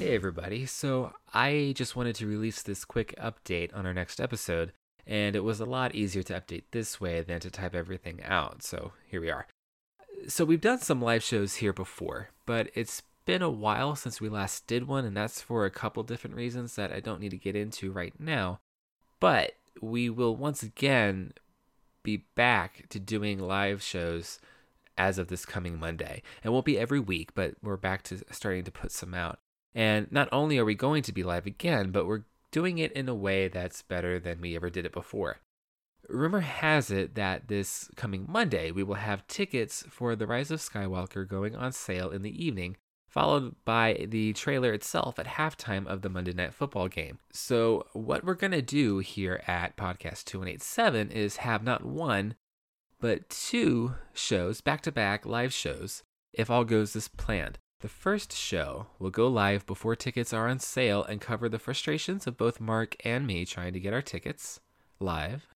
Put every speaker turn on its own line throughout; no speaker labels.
Hey, everybody. So, I just wanted to release this quick update on our next episode, and it was a lot easier to update this way than to type everything out. So, here we are. So, we've done some live shows here before, but it's been a while since we last did one, and that's for a couple different reasons that I don't need to get into right now. But we will once again be back to doing live shows as of this coming Monday. It won't be every week, but we're back to starting to put some out. And not only are we going to be live again, but we're doing it in a way that's better than we ever did it before. Rumor has it that this coming Monday, we will have tickets for The Rise of Skywalker going on sale in the evening, followed by the trailer itself at halftime of the Monday Night Football game. So, what we're going to do here at Podcast 2187 is have not one, but two shows, back to back live shows, if all goes as planned. The first show will go live before tickets are on sale and cover the frustrations of both Mark and me trying to get our tickets live.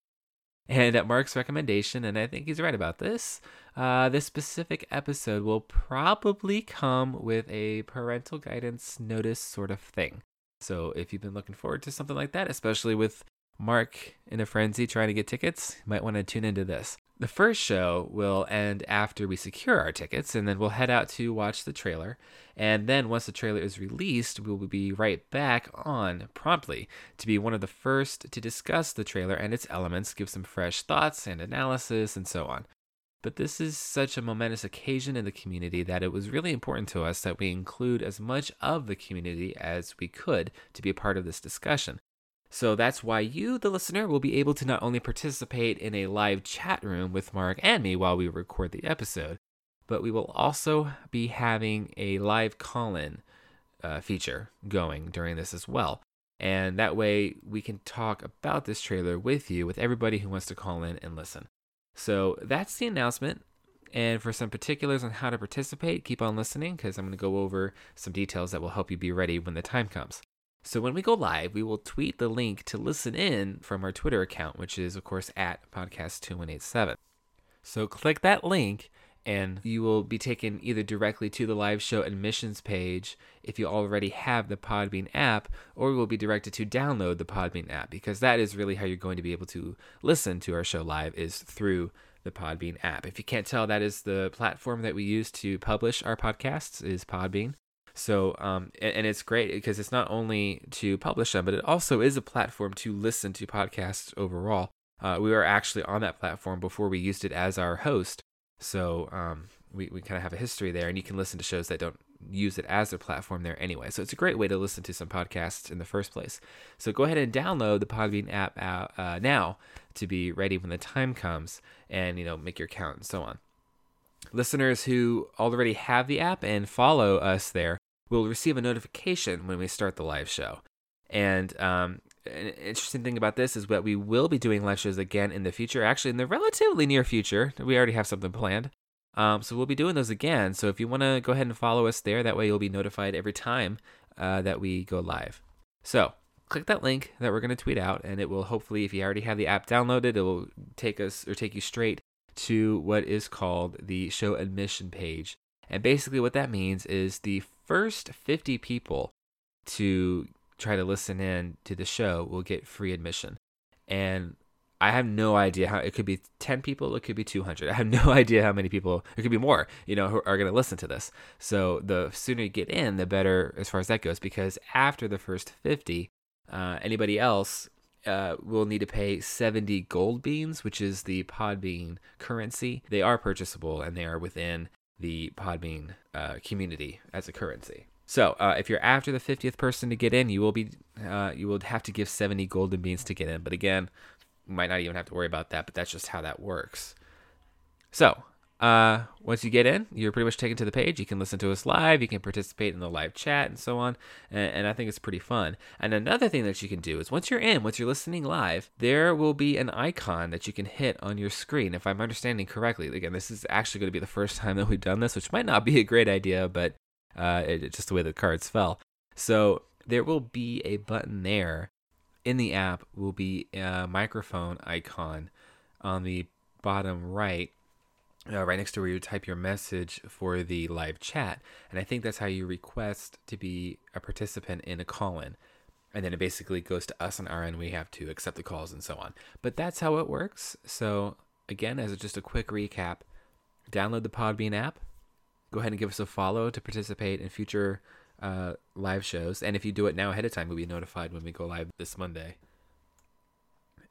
And at Mark's recommendation, and I think he's right about this, uh, this specific episode will probably come with a parental guidance notice sort of thing. So if you've been looking forward to something like that, especially with Mark in a frenzy trying to get tickets, you might want to tune into this. The first show will end after we secure our tickets, and then we'll head out to watch the trailer. And then, once the trailer is released, we will be right back on promptly to be one of the first to discuss the trailer and its elements, give some fresh thoughts and analysis, and so on. But this is such a momentous occasion in the community that it was really important to us that we include as much of the community as we could to be a part of this discussion. So that's why you, the listener, will be able to not only participate in a live chat room with Mark and me while we record the episode, but we will also be having a live call in uh, feature going during this as well. And that way we can talk about this trailer with you, with everybody who wants to call in and listen. So that's the announcement. And for some particulars on how to participate, keep on listening because I'm going to go over some details that will help you be ready when the time comes. So when we go live, we will tweet the link to listen in from our Twitter account, which is, of course, at podcast2187. So click that link and you will be taken either directly to the live show admissions page if you already have the Podbean app, or you will be directed to download the Podbean app because that is really how you're going to be able to listen to our show live is through the Podbean app. If you can't tell, that is the platform that we use to publish our podcasts is Podbean. So, um, and, and it's great because it's not only to publish them, but it also is a platform to listen to podcasts overall. Uh, we were actually on that platform before we used it as our host. So, um, we, we kind of have a history there, and you can listen to shows that don't use it as a platform there anyway. So, it's a great way to listen to some podcasts in the first place. So, go ahead and download the Podbean app uh, uh, now to be ready when the time comes and, you know, make your account and so on. Listeners who already have the app and follow us there will receive a notification when we start the live show. And um, an interesting thing about this is that we will be doing live shows again in the future, actually, in the relatively near future. We already have something planned. Um, so we'll be doing those again. So if you want to go ahead and follow us there, that way you'll be notified every time uh, that we go live. So click that link that we're going to tweet out, and it will hopefully, if you already have the app downloaded, it will take us or take you straight to what is called the show admission page. And basically, what that means is the first 50 people to try to listen in to the show will get free admission. And I have no idea how it could be 10 people, it could be 200. I have no idea how many people, it could be more, you know, who are going to listen to this. So the sooner you get in, the better as far as that goes, because after the first 50, uh, anybody else uh, will need to pay 70 gold beans, which is the Podbean currency. They are purchasable and they are within the Podbean uh, community as a currency. So, uh, if you're after the 50th person to get in, you will be uh, you will have to give 70 golden beans to get in. But again, you might not even have to worry about that. But that's just how that works. So, uh, once you get in, you're pretty much taken to the page. You can listen to us live. You can participate in the live chat and so on. And, and, I think it's pretty fun. And another thing that you can do is once you're in, once you're listening live, there will be an icon that you can hit on your screen. If I'm understanding correctly, again, this is actually going to be the first time that we've done this, which might not be a great idea, but uh, it, just the way the cards fell. So there will be a button there in the app, will be a microphone icon on the bottom right uh, right next to where you type your message for the live chat. And I think that's how you request to be a participant in a call in. And then it basically goes to us on our end. We have to accept the calls and so on. But that's how it works. So, again, as just a quick recap, download the Podbean app. Go ahead and give us a follow to participate in future uh, live shows. And if you do it now ahead of time, you'll be notified when we go live this Monday.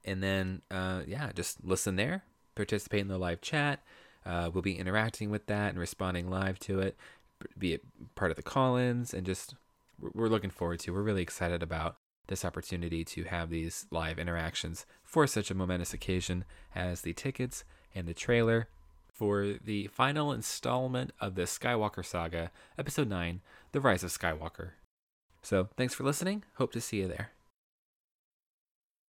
And then, uh, yeah, just listen there, participate in the live chat uh, we'll be interacting with that and responding live to it, be it part of the call ins, and just we're looking forward to. We're really excited about this opportunity to have these live interactions for such a momentous occasion as the tickets and the trailer for the final installment of the Skywalker saga, Episode 9 The Rise of Skywalker. So, thanks for listening. Hope to see you there.